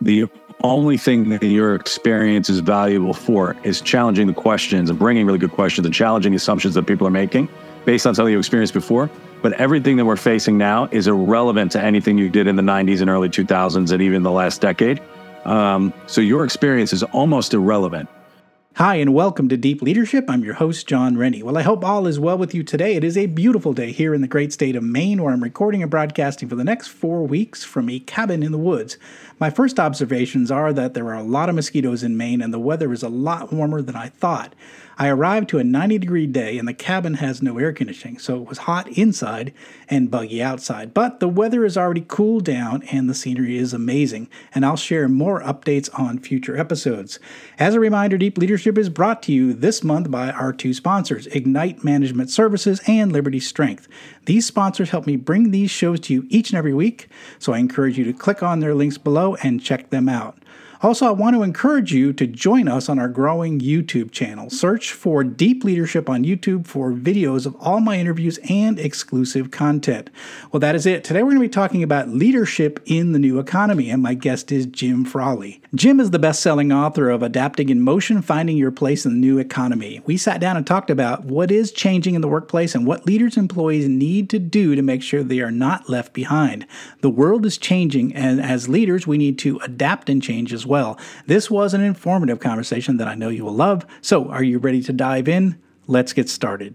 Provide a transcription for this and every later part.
The only thing that your experience is valuable for is challenging the questions and bringing really good questions and challenging assumptions that people are making based on something you experienced before. But everything that we're facing now is irrelevant to anything you did in the 90s and early 2000s and even the last decade. Um, so your experience is almost irrelevant. Hi, and welcome to Deep Leadership. I'm your host, Jon Rennie. Well, I hope all is well with you today. It is a beautiful day here in the great state of Maine, where I'm recording and broadcasting for the next four weeks from a cabin in the woods. My first observations are that there are a lot of mosquitoes in Maine, and the weather is a lot warmer than I thought. I arrived to a 90 degree day, and the cabin has no air conditioning, so it was hot inside and buggy outside. But the weather has already cooled down, and the scenery is amazing, and I'll share more updates on future episodes. As a reminder, Deep Leadership is brought to you this month by our two sponsors, Ignite Management Services and Liberty Strength. These sponsors help me bring these shows to you each and every week, so I encourage you to click on their links below and check them out. Also, I want to encourage you to join us on our growing YouTube channel. Search for Deep Leadership on YouTube for videos of all my interviews and exclusive content. Well, that is it. Today we're going to be talking about leadership in the new economy, and my guest is Jim Frawley. Jim is the best selling author of Adapting in Motion Finding Your Place in the New Economy. We sat down and talked about what is changing in the workplace and what leaders and employees need to do to make sure they are not left behind. The world is changing, and as leaders, we need to adapt and change as well well. This was an informative conversation that I know you will love. So, are you ready to dive in? Let's get started.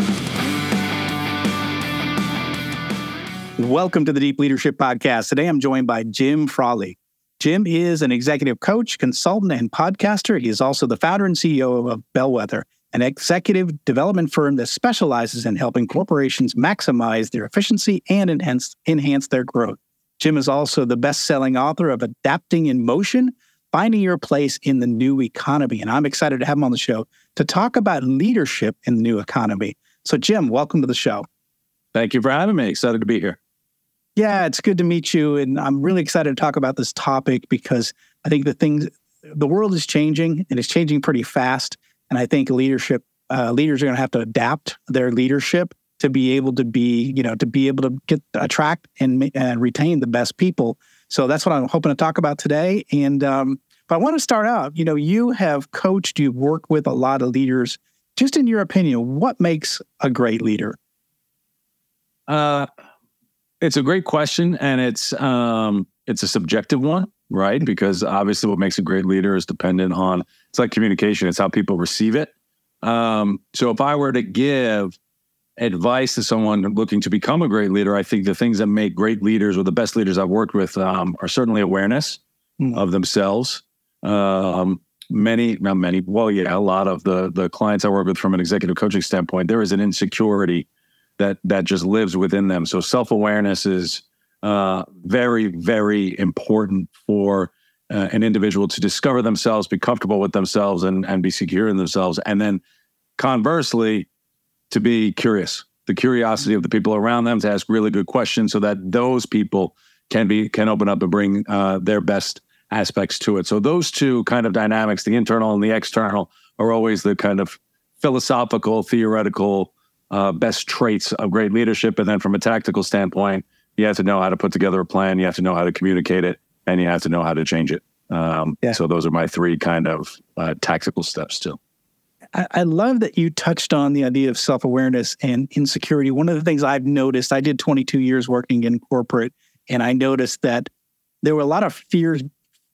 Welcome to the Deep Leadership Podcast. Today I'm joined by Jim Frawley. Jim is an executive coach, consultant, and podcaster. He is also the founder and CEO of Bellwether, an executive development firm that specializes in helping corporations maximize their efficiency and enhance, enhance their growth. Jim is also the best selling author of Adapting in Motion Finding Your Place in the New Economy. And I'm excited to have him on the show to talk about leadership in the new economy. So, Jim, welcome to the show. Thank you for having me. Excited to be here. Yeah, it's good to meet you. And I'm really excited to talk about this topic because I think the things, the world is changing and it's changing pretty fast. And I think leadership, uh, leaders are going to have to adapt their leadership to be able to be, you know, to be able to get, attract and, and retain the best people. So that's what I'm hoping to talk about today. And, um, but I want to start out, you know, you have coached, you've worked with a lot of leaders. Just in your opinion, what makes a great leader? Uh, it's a great question, and it's um, it's a subjective one, right? Because obviously, what makes a great leader is dependent on it's like communication. It's how people receive it. Um, so, if I were to give advice to someone looking to become a great leader, I think the things that make great leaders or the best leaders I've worked with um, are certainly awareness mm. of themselves. Um, many, not many, well, yeah, a lot of the the clients I work with from an executive coaching standpoint, there is an insecurity that that just lives within them. So self awareness is uh, very very important for uh, an individual to discover themselves, be comfortable with themselves, and and be secure in themselves, and then conversely to be curious. The curiosity of the people around them to ask really good questions, so that those people can be can open up and bring uh, their best aspects to it. So those two kind of dynamics, the internal and the external, are always the kind of philosophical, theoretical uh, best traits of great leadership. And then from a tactical standpoint, you have to know how to put together a plan, you have to know how to communicate it, and you have to know how to change it. Um, yeah. So those are my three kind of uh, tactical steps too. I, I love that you touched on the idea of self awareness and insecurity. One of the things I've noticed, I did 22 years working in corporate, and I noticed that there were a lot of fear,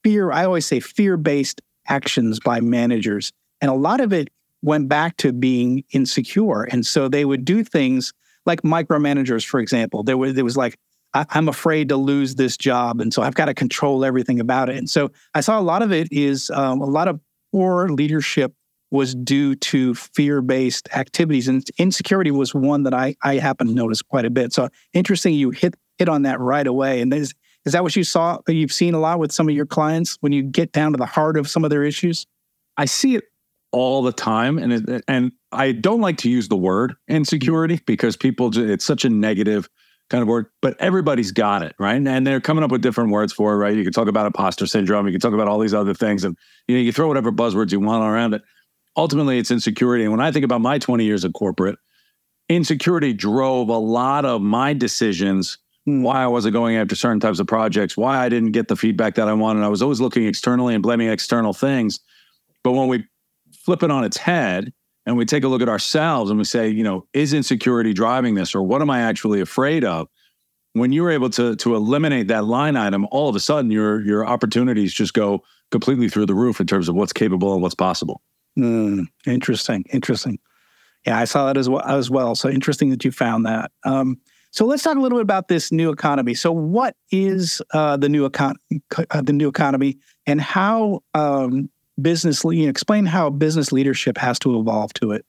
fear, I always say fear based actions by managers. And a lot of it went back to being insecure. And so they would do things like micromanagers, for example. There was, there was like, I, am afraid to lose this job. And so I've got to control everything about it. And so I saw a lot of it is um, a lot of poor leadership was due to fear-based activities, and insecurity was one that I I happen to notice quite a bit. So interesting, you hit hit on that right away. And is is that what you saw? You've seen a lot with some of your clients when you get down to the heart of some of their issues. I see it all the time, and it, and I don't like to use the word insecurity because people it's such a negative kind of word, but everybody's got it, right? And they're coming up with different words for it, right? You can talk about imposter syndrome, you can talk about all these other things, and you know, you throw whatever buzzwords you want around it. Ultimately, it's insecurity. And when I think about my 20 years of corporate, insecurity drove a lot of my decisions hmm. why I wasn't going after certain types of projects, why I didn't get the feedback that I wanted. I was always looking externally and blaming external things. But when we flip it on its head and we take a look at ourselves and we say, you know, is insecurity driving this or what am I actually afraid of? When you're able to to eliminate that line item, all of a sudden your your opportunities just go completely through the roof in terms of what's capable and what's possible. Mm, interesting, interesting. Yeah, I saw that as well. As well. So interesting that you found that. Um, so let's talk a little bit about this new economy. So, what is uh, the new econ- uh, the new economy, and how um, business you know, explain how business leadership has to evolve to it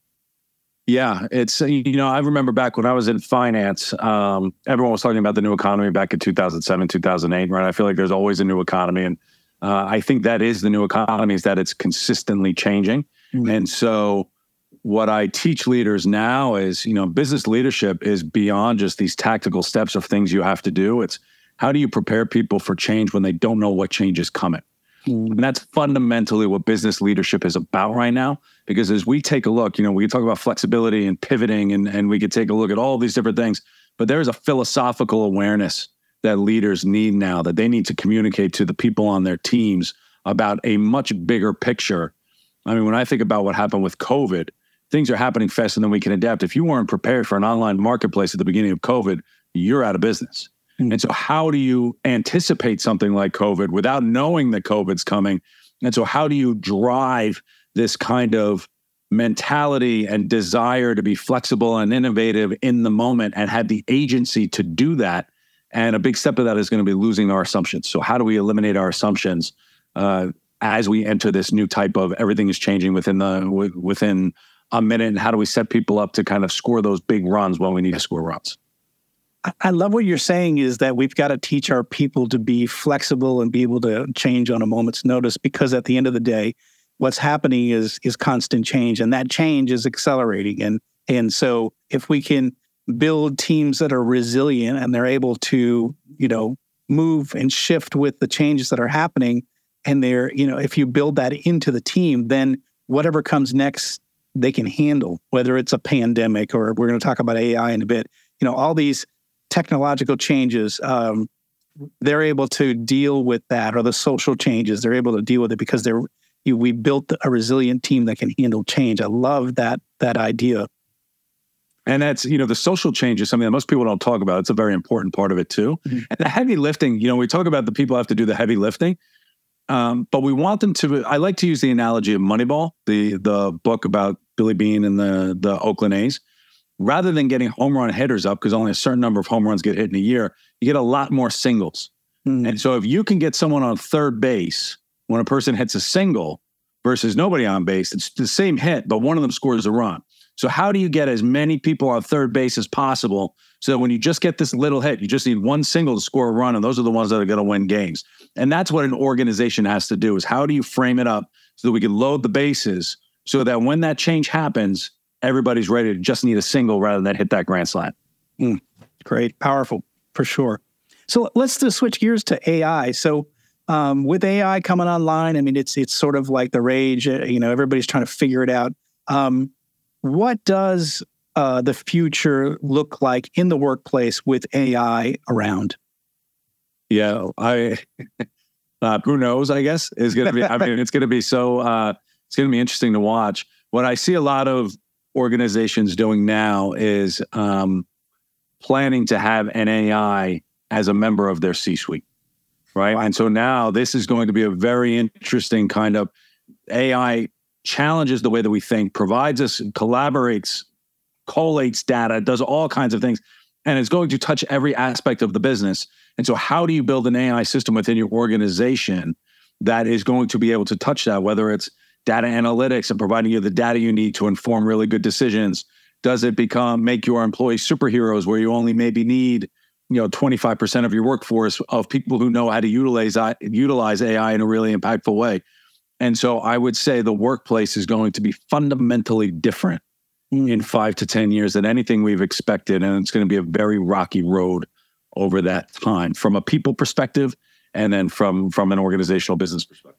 yeah it's you know i remember back when i was in finance um, everyone was talking about the new economy back in 2007 2008 right i feel like there's always a new economy and uh, i think that is the new economy is that it's consistently changing mm-hmm. and so what i teach leaders now is you know business leadership is beyond just these tactical steps of things you have to do it's how do you prepare people for change when they don't know what change is coming. Mm. And that's fundamentally what business leadership is about right now. Because as we take a look, you know, we talk about flexibility and pivoting, and, and we could take a look at all these different things, but there's a philosophical awareness that leaders need now that they need to communicate to the people on their teams about a much bigger picture. I mean, when I think about what happened with COVID, things are happening faster than we can adapt. If you weren't prepared for an online marketplace at the beginning of COVID, you're out of business. And so, how do you anticipate something like COVID without knowing that COVID's coming? And so, how do you drive this kind of mentality and desire to be flexible and innovative in the moment and have the agency to do that? And a big step of that is going to be losing our assumptions. So, how do we eliminate our assumptions uh, as we enter this new type of everything is changing within the within a minute? And how do we set people up to kind of score those big runs when we need to score runs? I love what you're saying is that we've got to teach our people to be flexible and be able to change on a moment's notice because at the end of the day, what's happening is is constant change and that change is accelerating and and so if we can build teams that are resilient and they're able to, you know, move and shift with the changes that are happening and they're, you know, if you build that into the team, then whatever comes next they can handle, whether it's a pandemic or we're going to talk about AI in a bit. You know, all these technological changes, um, they're able to deal with that, or the social changes, they're able to deal with it because they're you, we built a resilient team that can handle change. I love that that idea. And that's, you know, the social change is something that most people don't talk about. It's a very important part of it too. Mm-hmm. And the heavy lifting, you know, we talk about the people have to do the heavy lifting. Um, but we want them to I like to use the analogy of Moneyball, the the book about Billy Beane and the the Oakland A's rather than getting home run hitters up because only a certain number of home runs get hit in a year, you get a lot more singles. Mm. And so if you can get someone on third base when a person hits a single versus nobody on base, it's the same hit, but one of them scores a run. So how do you get as many people on third base as possible so that when you just get this little hit, you just need one single to score a run and those are the ones that are going to win games. And that's what an organization has to do is how do you frame it up so that we can load the bases so that when that change happens, everybody's ready to just need a single rather than hit that grand slam. Mm, great, powerful for sure. So let's just switch gears to AI. So um, with AI coming online, I mean it's it's sort of like the rage. Uh, you know, everybody's trying to figure it out. Um, what does uh, the future look like in the workplace with AI around? Yeah, I. Uh, who knows? I guess is going to be. I mean, it's going to be so. Uh, it's going to be interesting to watch. What I see a lot of organizations doing now is um, planning to have an AI as a member of their C suite, right? And so now this is going to be a very interesting kind of AI challenges the way that we think, provides us, collaborates, collates data, does all kinds of things, and it's going to touch every aspect of the business. And so, how do you build an AI system within your organization that is going to be able to touch that, whether it's data analytics and providing you the data you need to inform really good decisions? Does it become make your employees superheroes where you only maybe need you know 25% of your workforce of people who know how to utilize utilize AI in a really impactful way. And so I would say the workplace is going to be fundamentally different mm. in 5 to 10 years than anything we've expected and it's going to be a very rocky road over that time from a people perspective and then from from an organizational business perspective.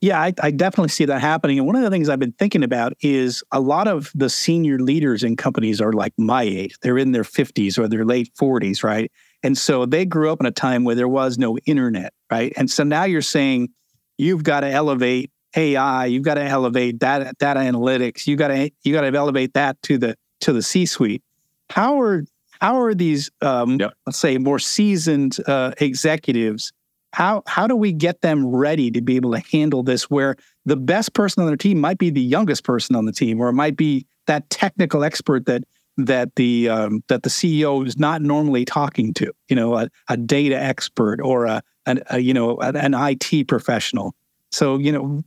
Yeah, I, I, definitely see that happening. And one of the things I've been thinking about is a lot of the senior leaders in companies are like my age. They're in their 50s or their late 40s, right? And so they grew up in a time where there was no internet, right? And so now you're saying you've got to elevate AI, you've got to elevate data, data analytics, you got to you got to elevate that to the to the C-suite. How are how are these um, let's say more seasoned uh, executives how how do we get them ready to be able to handle this where the best person on their team might be the youngest person on the team or it might be that technical expert that that the um, that the CEO is not normally talking to you know a, a data expert or a, a you know an, an IT professional. So you know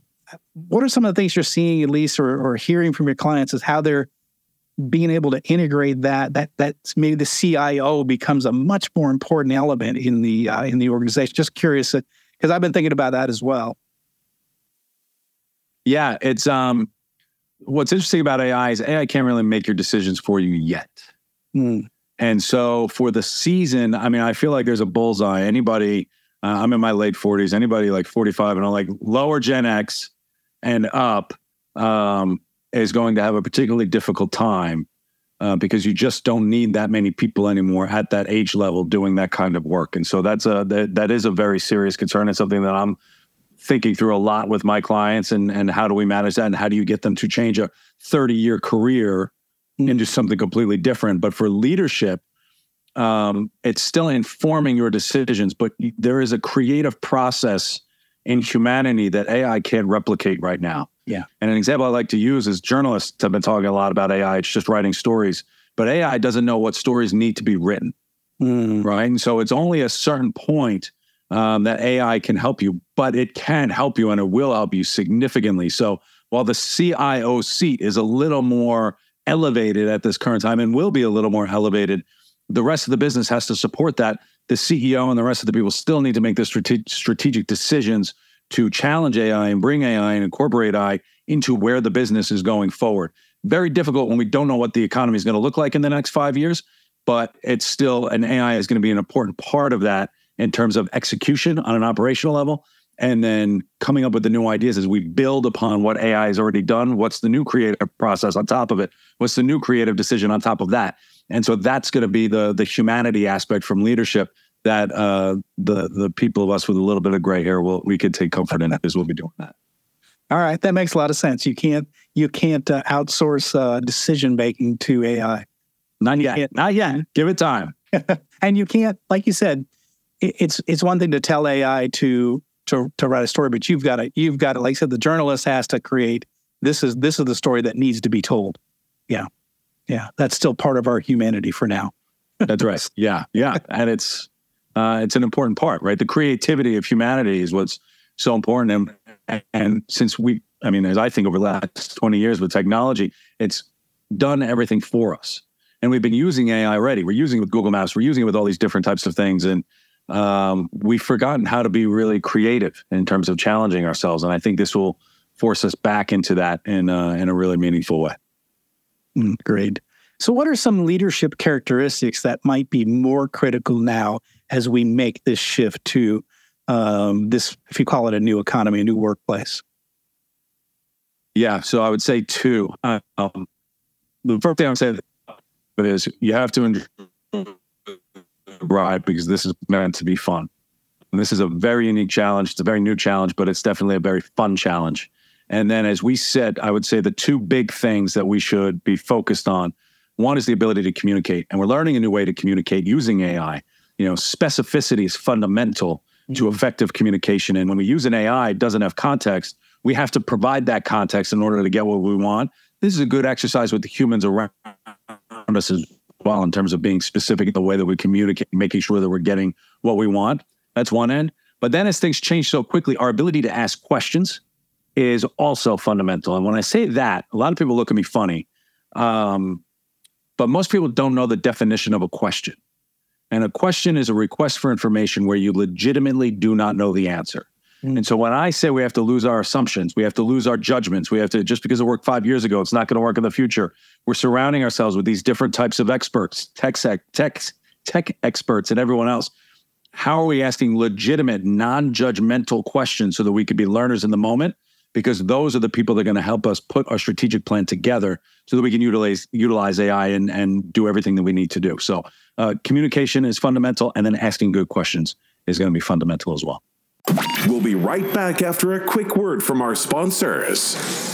what are some of the things you're seeing at least or, or hearing from your clients is how they're being able to integrate that that that maybe the CIO becomes a much more important element in the uh, in the organization. Just curious because uh, I've been thinking about that as well. Yeah, it's um what's interesting about AI is AI can't really make your decisions for you yet. Mm. And so for the season, I mean, I feel like there's a bullseye. Anybody, uh, I'm in my late 40s, anybody like 45 and I'm like lower Gen X and up, um, is going to have a particularly difficult time uh, because you just don't need that many people anymore at that age level doing that kind of work. And so that's a that, that is a very serious concern. and something that I'm thinking through a lot with my clients and and how do we manage that and how do you get them to change a 30 year career mm. into something completely different. But for leadership, um, it's still informing your decisions, but there is a creative process in humanity that AI can't replicate right now. Yeah. And an example I like to use is journalists have been talking a lot about AI. It's just writing stories, but AI doesn't know what stories need to be written. Mm. Right. And so it's only a certain point um, that AI can help you, but it can help you and it will help you significantly. So while the CIO seat is a little more elevated at this current time and will be a little more elevated, the rest of the business has to support that. The CEO and the rest of the people still need to make the strate- strategic decisions to challenge AI and bring AI and incorporate AI into where the business is going forward. Very difficult when we don't know what the economy is going to look like in the next five years, but it's still an AI is going to be an important part of that in terms of execution on an operational level. And then coming up with the new ideas as we build upon what AI has already done. What's the new creative uh, process on top of it? What's the new creative decision on top of that? And so that's going to be the the humanity aspect from leadership that uh, the the people of us with a little bit of gray hair will we could take comfort in because we'll be doing that. All right, that makes a lot of sense. You can't you can't uh, outsource uh, decision making to AI. Not yet. Not yet. Give it time. and you can't, like you said, it, it's it's one thing to tell AI to to to write a story, but you've got to you've got to, like I said, the journalist has to create. This is this is the story that needs to be told. Yeah, yeah, that's still part of our humanity for now. that's right. Yeah, yeah, and it's uh, it's an important part, right? The creativity of humanity is what's so important. And, and since we, I mean, as I think over the last 20 years with technology, it's done everything for us. And we've been using AI already. We're using it with Google Maps. We're using it with all these different types of things. And um, we've forgotten how to be really creative in terms of challenging ourselves. And I think this will force us back into that in, uh, in a really meaningful way. Mm, great. So, what are some leadership characteristics that might be more critical now as we make this shift to um, this, if you call it a new economy, a new workplace? Yeah, so I would say two. Um, the first thing I would say is you have to enjoy ride because this is meant to be fun. And this is a very unique challenge. It's a very new challenge, but it's definitely a very fun challenge. And then, as we said, I would say the two big things that we should be focused on one is the ability to communicate, and we're learning a new way to communicate using AI. You know, specificity is fundamental mm-hmm. to effective communication. And when we use an AI, it doesn't have context. We have to provide that context in order to get what we want. This is a good exercise with the humans around us as well, in terms of being specific in the way that we communicate, making sure that we're getting what we want. That's one end. But then as things change so quickly, our ability to ask questions is also fundamental. And when I say that, a lot of people look at me funny, um, but most people don't know the definition of a question. And a question is a request for information where you legitimately do not know the answer. Mm. And so when I say we have to lose our assumptions, we have to lose our judgments, we have to, just because it worked five years ago, it's not going to work in the future. We're surrounding ourselves with these different types of experts, tech, tech, tech experts, and everyone else. How are we asking legitimate, non judgmental questions so that we could be learners in the moment? Because those are the people that are going to help us put our strategic plan together so that we can utilize utilize AI and, and do everything that we need to do. So uh, communication is fundamental, and then asking good questions is going to be fundamental as well. We'll be right back after a quick word from our sponsors.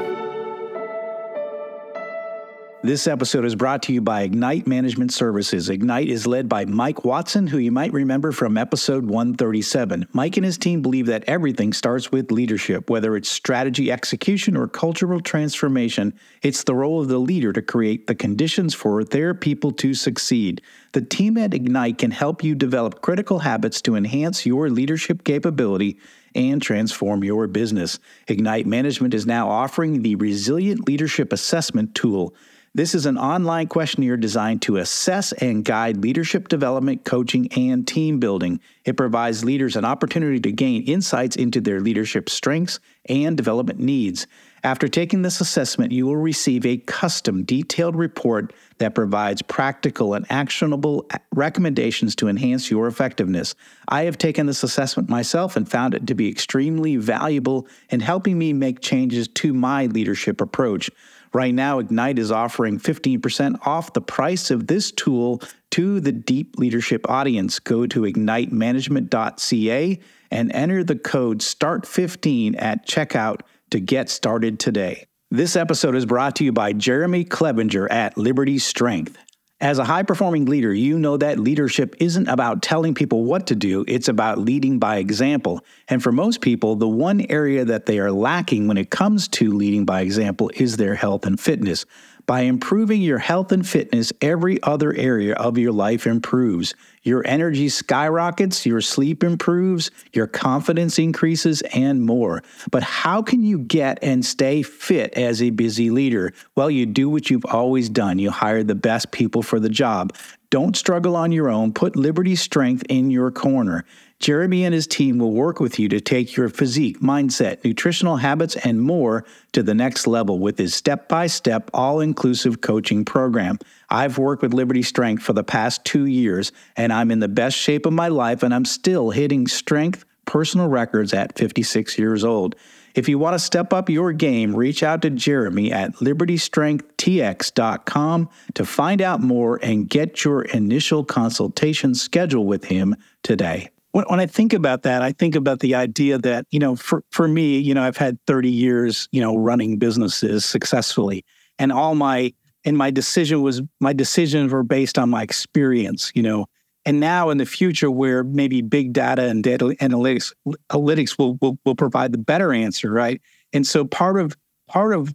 This episode is brought to you by Ignite Management Services. Ignite is led by Mike Watson, who you might remember from episode 137. Mike and his team believe that everything starts with leadership, whether it's strategy execution or cultural transformation. It's the role of the leader to create the conditions for their people to succeed. The team at Ignite can help you develop critical habits to enhance your leadership capability and transform your business. Ignite Management is now offering the Resilient Leadership Assessment Tool. This is an online questionnaire designed to assess and guide leadership development, coaching, and team building. It provides leaders an opportunity to gain insights into their leadership strengths and development needs. After taking this assessment, you will receive a custom, detailed report that provides practical and actionable recommendations to enhance your effectiveness. I have taken this assessment myself and found it to be extremely valuable in helping me make changes to my leadership approach. Right now, Ignite is offering 15% off the price of this tool to the deep leadership audience. Go to ignitemanagement.ca and enter the code START15 at checkout to get started today. This episode is brought to you by Jeremy Clevenger at Liberty Strength. As a high performing leader, you know that leadership isn't about telling people what to do, it's about leading by example. And for most people, the one area that they are lacking when it comes to leading by example is their health and fitness. By improving your health and fitness, every other area of your life improves. Your energy skyrockets, your sleep improves, your confidence increases, and more. But how can you get and stay fit as a busy leader? Well, you do what you've always done you hire the best people for the job. Don't struggle on your own. Put Liberty Strength in your corner. Jeremy and his team will work with you to take your physique, mindset, nutritional habits, and more to the next level with his step by step, all inclusive coaching program. I've worked with Liberty Strength for the past two years, and I'm in the best shape of my life, and I'm still hitting strength personal records at 56 years old. If you want to step up your game, reach out to Jeremy at libertystrengthtx.com to find out more and get your initial consultation scheduled with him today when, when I think about that, I think about the idea that, you know, for, for me, you know, I've had 30 years, you know, running businesses successfully. And all my, and my decision was, my decisions were based on my experience, you know. And now in the future, where maybe big data and data analytics, analytics will, will, will provide the better answer, right? And so part of, part of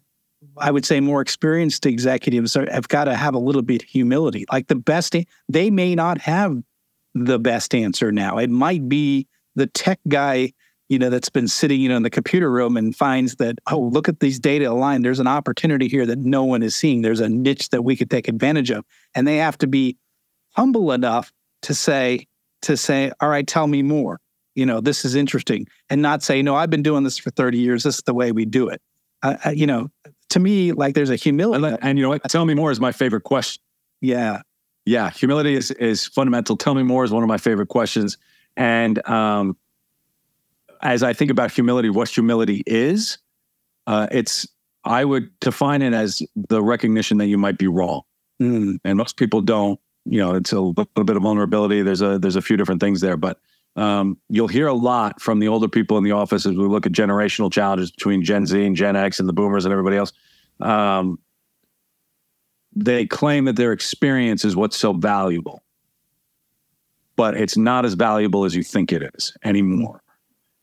I would say more experienced executives are, have got to have a little bit of humility. Like the best, they may not have the best answer now. It might be the tech guy, you know, that's been sitting, you know, in the computer room and finds that, oh, look at these data aligned. There's an opportunity here that no one is seeing. There's a niche that we could take advantage of. And they have to be humble enough to say, to say, all right, tell me more. You know, this is interesting. And not say, no, I've been doing this for 30 years. This is the way we do it. Uh, you know, to me, like there's a humility. And, and you know what? Tell me more is my favorite question. Yeah. Yeah, humility is is fundamental. Tell me more is one of my favorite questions. And um, as I think about humility, what humility is, uh, it's I would define it as the recognition that you might be wrong, mm. and most people don't. You know, it's a little bit of vulnerability. There's a there's a few different things there, but um, you'll hear a lot from the older people in the office as we look at generational challenges between Gen Z and Gen X and the boomers and everybody else. Um, they claim that their experience is what's so valuable, but it's not as valuable as you think it is anymore.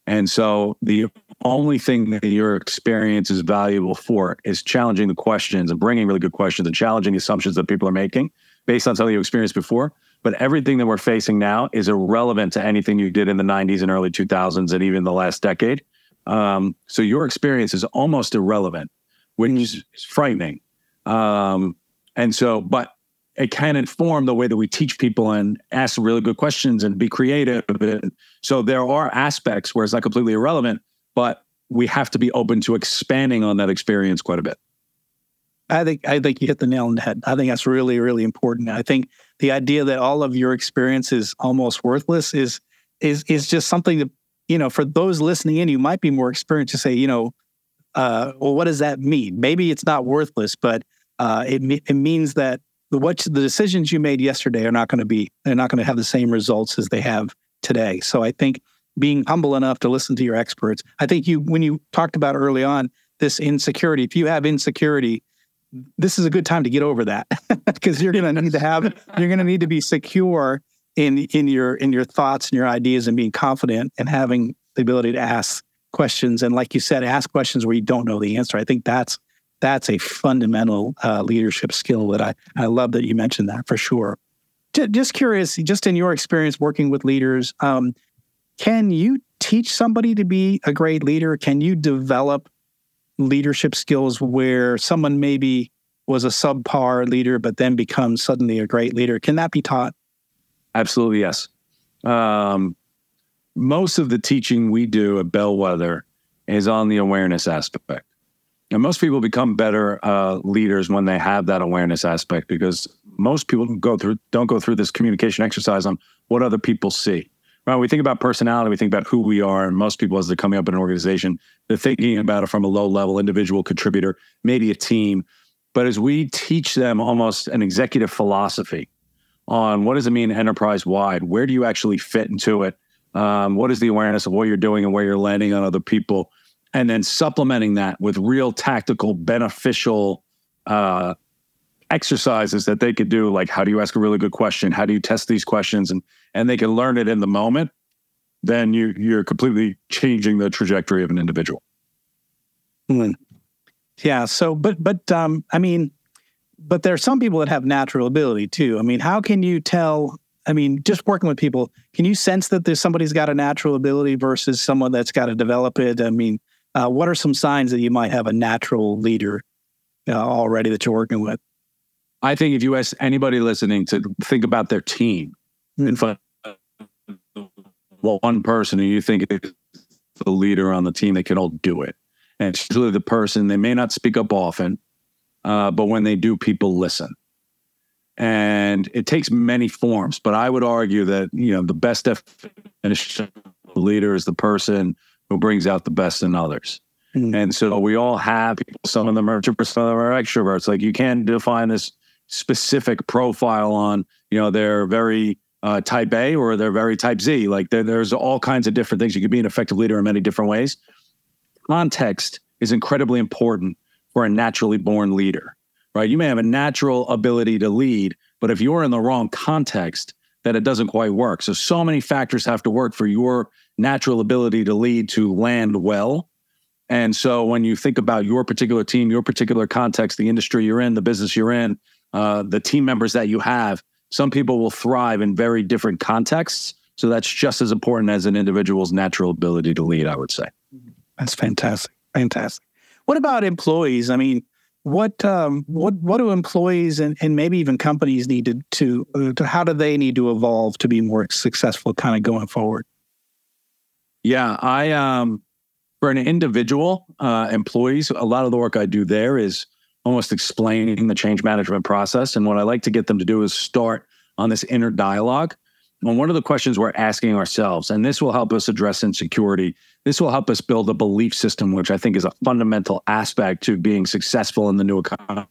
And so the only thing that your experience is valuable for is challenging the questions and bringing really good questions and challenging the assumptions that people are making based on something you experienced before. But everything that we're facing now is irrelevant to anything you did in the 90s and early 2000s and even the last decade. Um, so your experience is almost irrelevant, which is frightening. Um, and so, but it can inform the way that we teach people and ask really good questions and be creative. So there are aspects where it's not completely irrelevant, but we have to be open to expanding on that experience quite a bit. I think I think you hit the nail on the head. I think that's really really important. I think the idea that all of your experience is almost worthless is is is just something that you know for those listening in, you might be more experienced to say, you know, uh, well, what does that mean? Maybe it's not worthless, but uh, it it means that the what the decisions you made yesterday are not going to be they're not going to have the same results as they have today. So I think being humble enough to listen to your experts. I think you when you talked about early on this insecurity, if you have insecurity this is a good time to get over that because you're going to need to have you're going to need to be secure in in your in your thoughts and your ideas and being confident and having the ability to ask questions and like you said ask questions where you don't know the answer. I think that's that's a fundamental uh, leadership skill that i i love that you mentioned that for sure. Just curious just in your experience working with leaders um, can you teach somebody to be a great leader? Can you develop leadership skills where someone maybe was a subpar leader but then becomes suddenly a great leader. Can that be taught? Absolutely yes. Um, most of the teaching we do at bellwether is on the awareness aspect. And most people become better uh, leaders when they have that awareness aspect because most people go through don't go through this communication exercise on what other people see right? We think about personality, we think about who we are, and most people, as they're coming up in an organization, they're thinking about it from a low level individual contributor, maybe a team. But as we teach them almost an executive philosophy on what does it mean enterprise wide, where do you actually fit into it? Um, what is the awareness of what you're doing and where you're landing on other people? And then supplementing that with real tactical, beneficial uh, exercises that they could do like how do you ask a really good question how do you test these questions and and they can learn it in the moment then you you're completely changing the trajectory of an individual. Yeah so but but um i mean but there are some people that have natural ability too. I mean how can you tell i mean just working with people can you sense that there's somebody's got a natural ability versus someone that's got to develop it? I mean uh, what are some signs that you might have a natural leader uh, already that you're working with? I think if you ask anybody listening to think about their team mm-hmm. and find well, one person who you think is the leader on the team, they can all do it. And it's usually the person, they may not speak up often, uh, but when they do, people listen. And it takes many forms, but I would argue that, you know, the best definition of a leader is the person who brings out the best in others. Mm-hmm. And so we all have people, some of them are introverts, some of them are extroverts. Like you can't define this specific profile on, you know, they're very uh, type A or they're very type Z. Like there's all kinds of different things. You can be an effective leader in many different ways. Context is incredibly important for a naturally born leader, right? You may have a natural ability to lead, but if you're in the wrong context, then it doesn't quite work. So, so many factors have to work for your natural ability to lead to land well. And so, when you think about your particular team, your particular context, the industry you're in, the business you're in, uh, the team members that you have. Some people will thrive in very different contexts. So that's just as important as an individual's natural ability to lead, I would say. That's fantastic. Fantastic. What about employees? I mean, what um, what what do employees and, and maybe even companies need to to, uh, to how do they need to evolve to be more successful kind of going forward? Yeah, I um for an individual uh, employees, a lot of the work I do there is almost explaining the change management process. And what I like to get them to do is start on this inner dialogue. And one of the questions we're asking ourselves, and this will help us address insecurity, this will help us build a belief system, which I think is a fundamental aspect to being successful in the new economy.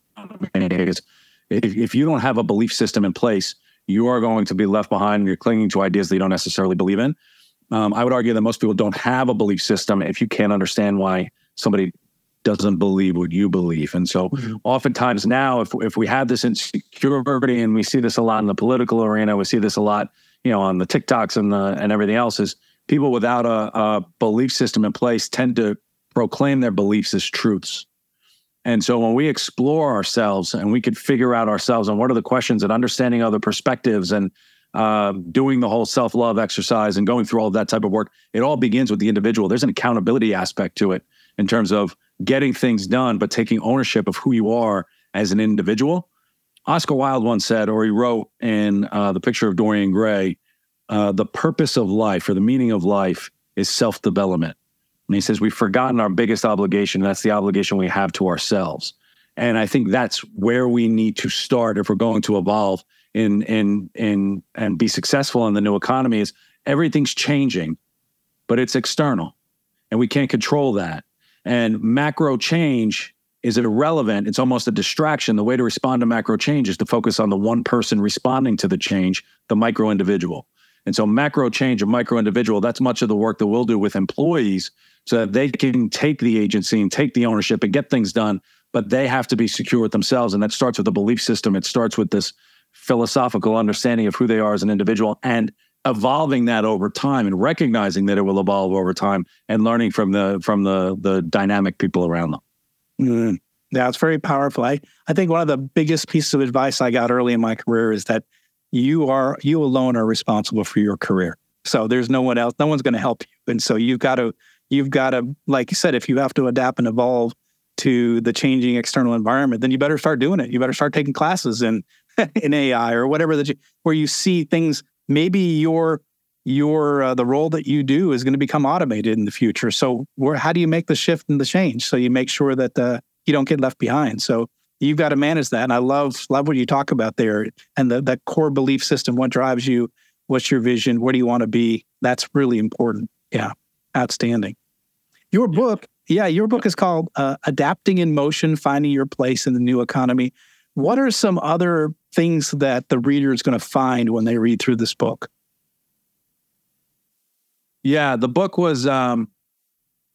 Is If you don't have a belief system in place, you are going to be left behind you're clinging to ideas that you don't necessarily believe in. Um, I would argue that most people don't have a belief system if you can't understand why somebody doesn't believe what you believe. And so mm-hmm. oftentimes now, if, if we have this insecurity and we see this a lot in the political arena, we see this a lot, you know, on the TikToks and the, and everything else is people without a, a belief system in place tend to proclaim their beliefs as truths. And so when we explore ourselves and we could figure out ourselves and what are the questions and understanding other perspectives and uh, doing the whole self love exercise and going through all of that type of work, it all begins with the individual. There's an accountability aspect to it in terms of getting things done, but taking ownership of who you are as an individual. Oscar Wilde once said, or he wrote in uh, The Picture of Dorian Gray, uh, the purpose of life or the meaning of life is self development. And he says, We've forgotten our biggest obligation. That's the obligation we have to ourselves. And I think that's where we need to start if we're going to evolve in in in and be successful in the new economy is everything's changing, but it's external. And we can't control that. And macro change is irrelevant. It's almost a distraction. The way to respond to macro change is to focus on the one person responding to the change, the micro individual. And so macro change, a micro individual, that's much of the work that we'll do with employees so that they can take the agency and take the ownership and get things done. But they have to be secure with themselves. And that starts with a belief system. It starts with this philosophical understanding of who they are as an individual and evolving that over time and recognizing that it will evolve over time and learning from the from the the dynamic people around them. Mm. Yeah, it's very powerful. I, I think one of the biggest pieces of advice I got early in my career is that you are you alone are responsible for your career. So there's no one else, no one's going to help you. And so you've got to you've got to, like you said, if you have to adapt and evolve to the changing external environment, then you better start doing it. You better start taking classes in in AI or whatever that you, where you see things. Maybe your your uh, the role that you do is going to become automated in the future. So where how do you make the shift and the change? So you make sure that uh, you don't get left behind. So you've got to manage that. And I love love what you talk about there and the that core belief system. What drives you? What's your vision? Where do you want to be? That's really important. Yeah, outstanding. Your book, yeah, your book is called uh, "Adapting in Motion: Finding Your Place in the New Economy." What are some other things that the reader is going to find when they read through this book? Yeah, the book was. Um,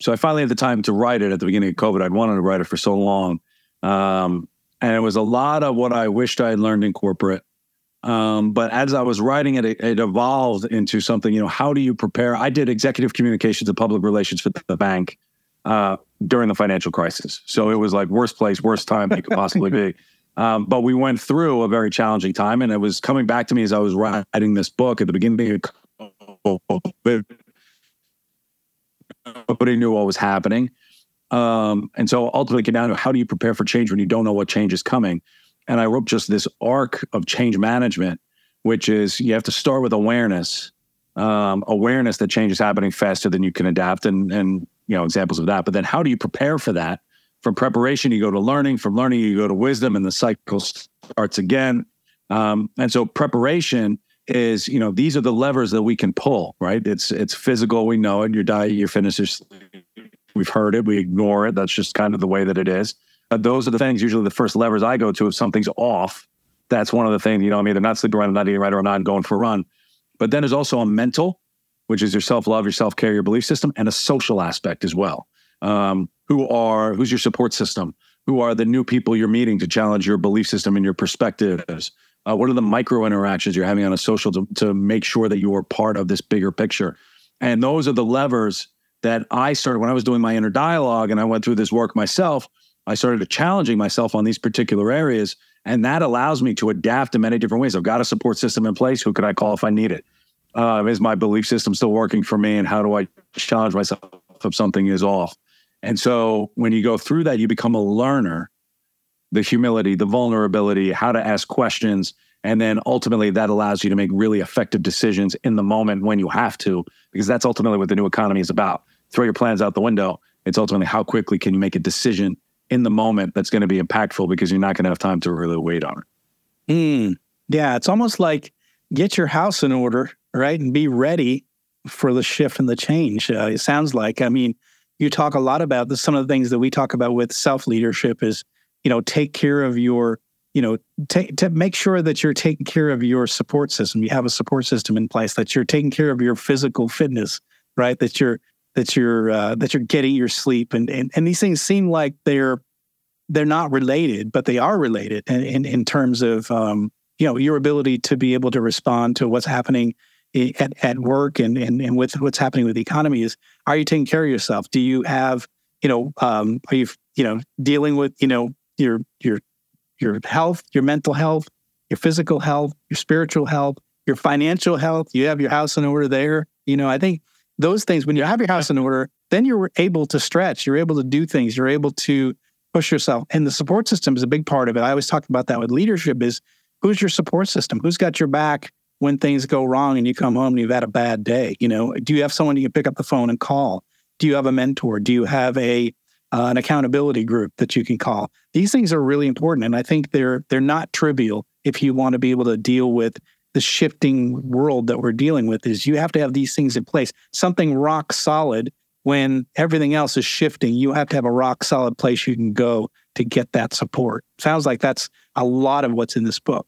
so I finally had the time to write it at the beginning of COVID. I'd wanted to write it for so long, um, and it was a lot of what I wished I had learned in corporate. Um, but as I was writing it, it, it, evolved into something. You know, how do you prepare? I did executive communications and public relations for the bank uh, during the financial crisis, so it was like worst place, worst time you could possibly be. Um, but we went through a very challenging time, and it was coming back to me as I was writing this book at the beginning of COVID. Nobody knew what was happening. Um, and so ultimately, came down to how do you prepare for change when you don't know what change is coming? And I wrote just this arc of change management, which is you have to start with awareness, um, awareness that change is happening faster than you can adapt, and and you know examples of that. But then, how do you prepare for that? From preparation, you go to learning. From learning, you go to wisdom, and the cycle starts again. Um, and so, preparation is, you know, these are the levers that we can pull. Right? It's it's physical. We know it. Your diet, your fitness. Your, we've heard it. We ignore it. That's just kind of the way that it is. Uh, those are the things. Usually, the first levers I go to if something's off. That's one of the things. You know, I'm either not sleeping right, I'm not eating right, or I'm not going for a run. But then there's also a mental, which is your self love, your self care, your belief system, and a social aspect as well. Um, who are who's your support system? Who are the new people you're meeting to challenge your belief system and your perspectives? Uh, what are the micro interactions you're having on a social to, to make sure that you are part of this bigger picture? And those are the levers that I started when I was doing my inner dialogue and I went through this work myself. I started challenging myself on these particular areas. And that allows me to adapt in many different ways. I've got a support system in place. Who could I call if I need it? Uh, is my belief system still working for me? And how do I challenge myself if something is off? And so when you go through that, you become a learner, the humility, the vulnerability, how to ask questions. And then ultimately that allows you to make really effective decisions in the moment when you have to, because that's ultimately what the new economy is about. Throw your plans out the window. It's ultimately how quickly can you make a decision in the moment that's going to be impactful because you're not going to have time to really wait on it. Mm. Yeah, it's almost like get your house in order, right? And be ready for the shift and the change. Uh, it sounds like, I mean, you talk a lot about this, some of the things that we talk about with self leadership is, you know, take care of your you know, t- to make sure that you're taking care of your support system. You have a support system in place that you're taking care of your physical fitness, right? That you're that you're uh, that you're getting your sleep, and, and and these things seem like they're they're not related, but they are related in in, in terms of um, you know your ability to be able to respond to what's happening at, at work and, and and with what's happening with the economy. Is are you taking care of yourself? Do you have you know um, are you you know dealing with you know your your your health, your mental health, your physical health, your spiritual health, your financial health. You have your house in order there. You know, I think those things, when you have your house in order, then you're able to stretch, you're able to do things, you're able to push yourself. And the support system is a big part of it. I always talk about that with leadership is who's your support system? Who's got your back when things go wrong and you come home and you've had a bad day? You know, do you have someone you can pick up the phone and call? Do you have a mentor? Do you have a uh, an accountability group that you can call. These things are really important, and I think they're they're not trivial if you want to be able to deal with the shifting world that we're dealing with. Is you have to have these things in place, something rock solid when everything else is shifting. You have to have a rock solid place you can go to get that support. Sounds like that's a lot of what's in this book.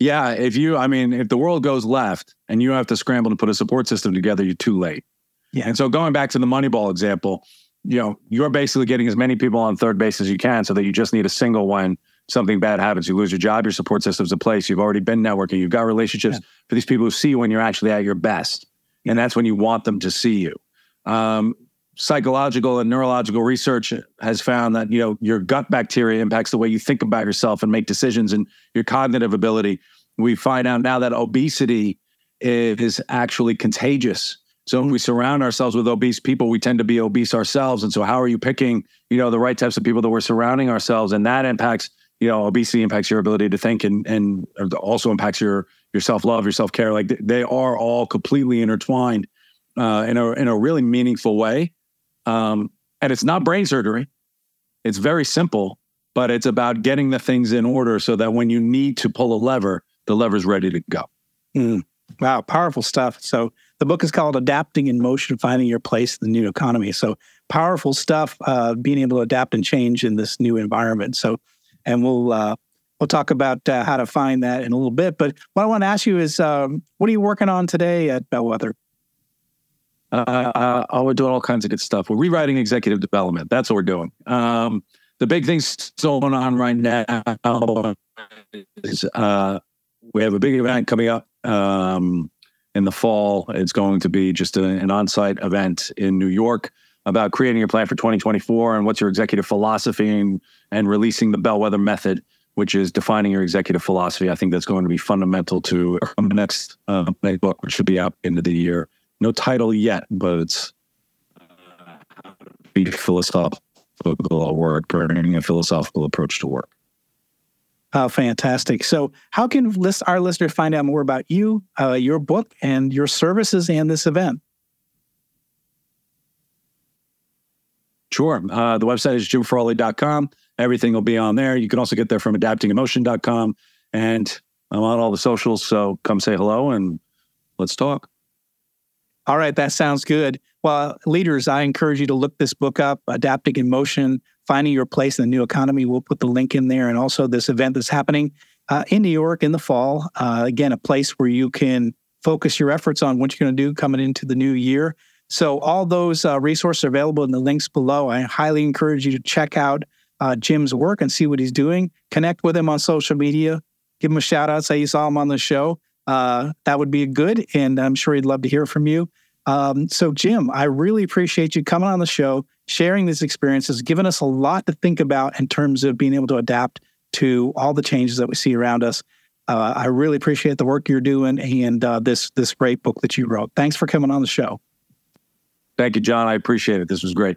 Yeah, if you, I mean, if the world goes left and you have to scramble to put a support system together, you're too late. Yeah. And so going back to the Moneyball example, you know, you're basically getting as many people on third base as you can so that you just need a single one. something bad happens. You lose your job, your support system's in place. You've already been networking. You've got relationships yeah. for these people who see you when you're actually at your best. And that's when you want them to see you. Um, psychological and neurological research has found that, you know, your gut bacteria impacts the way you think about yourself and make decisions and your cognitive ability. We find out now that obesity is actually contagious so when we surround ourselves with obese people, we tend to be obese ourselves. And so how are you picking, you know, the right types of people that we're surrounding ourselves? And that impacts, you know, obesity impacts your ability to think and and also impacts your your self-love, your self-care. Like they are all completely intertwined uh, in a in a really meaningful way. Um, and it's not brain surgery. It's very simple, but it's about getting the things in order so that when you need to pull a lever, the lever's ready to go. Mm. Wow, powerful stuff. So the book is called Adapting in Motion, Finding Your Place in the New Economy. So powerful stuff, uh, being able to adapt and change in this new environment. So, and we'll, uh, we'll talk about uh, how to find that in a little bit. But what I want to ask you is, um, what are you working on today at Bellwether? Uh, we're doing all kinds of good stuff. We're rewriting executive development. That's what we're doing. Um, the big things going on right now is uh, we have a big event coming up um, in the fall. It's going to be just a, an on site event in New York about creating your plan for 2024 and what's your executive philosophy and, and releasing the bellwether method, which is defining your executive philosophy. I think that's going to be fundamental to the next uh, book, which should be out into the year. No title yet, but it's uh, be philosophical work, bringing a philosophical approach to work. Oh, fantastic. So, how can list, our listeners find out more about you, uh, your book, and your services and this event? Sure. Uh, the website is jimfrawley.com. Everything will be on there. You can also get there from adaptinginmotion.com. And I'm on all the socials. So come say hello and let's talk. All right. That sounds good. Well, leaders, I encourage you to look this book up, Adapting in Motion finding your place in the new economy. We'll put the link in there, and also this event that's happening uh, in New York in the fall. Uh, again, a place where you can focus your efforts on what you're going to do coming into the new year. So all those uh, resources are available in the links below. I highly encourage you to check out uh, Jim's work and see what he's doing. Connect with him on social media. Give him a shout out. Say you saw him on the show. Uh, that would be good, and I'm sure he'd love to hear from you. Um, so, Jim, I really appreciate you coming on the show, sharing these experiences, giving us a lot to think about in terms of being able to adapt to all the changes that we see around us. Uh, I really appreciate the work you're doing and uh, this this great book that you wrote. Thanks for coming on the show. Thank you, Jon. I appreciate it. This was great.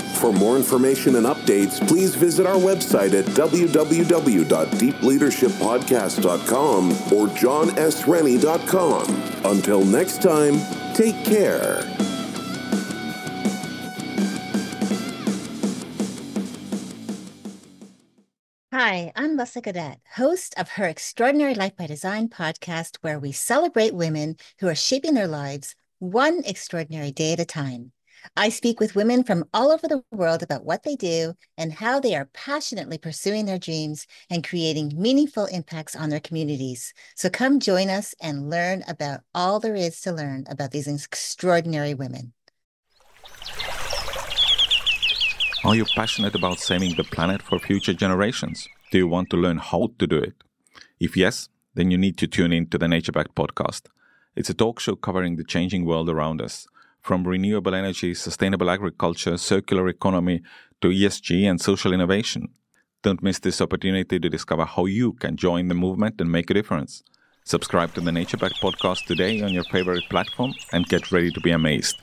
For more information and updates, please visit our website at www.deepleadershippodcast.com or jonsrennie.com. Until next time, take care. Hi, I'm Lessa Cadet, host of her Extraordinary Life by Design podcast, where we celebrate women who are shaping their lives one extraordinary day at a time. I speak with women from all over the world about what they do and how they are passionately pursuing their dreams and creating meaningful impacts on their communities. So come join us and learn about all there is to learn about these extraordinary women. Are you passionate about saving the planet for future generations? Do you want to learn how to do it? If yes, then you need to tune in to the Nature Back podcast. It's a talk show covering the changing world around us, from renewable energy, sustainable agriculture, circular economy to ESG and social innovation. Don't miss this opportunity to discover how you can join the movement and make a difference. Subscribe to the Nature Back podcast today on your favorite platform and get ready to be amazed.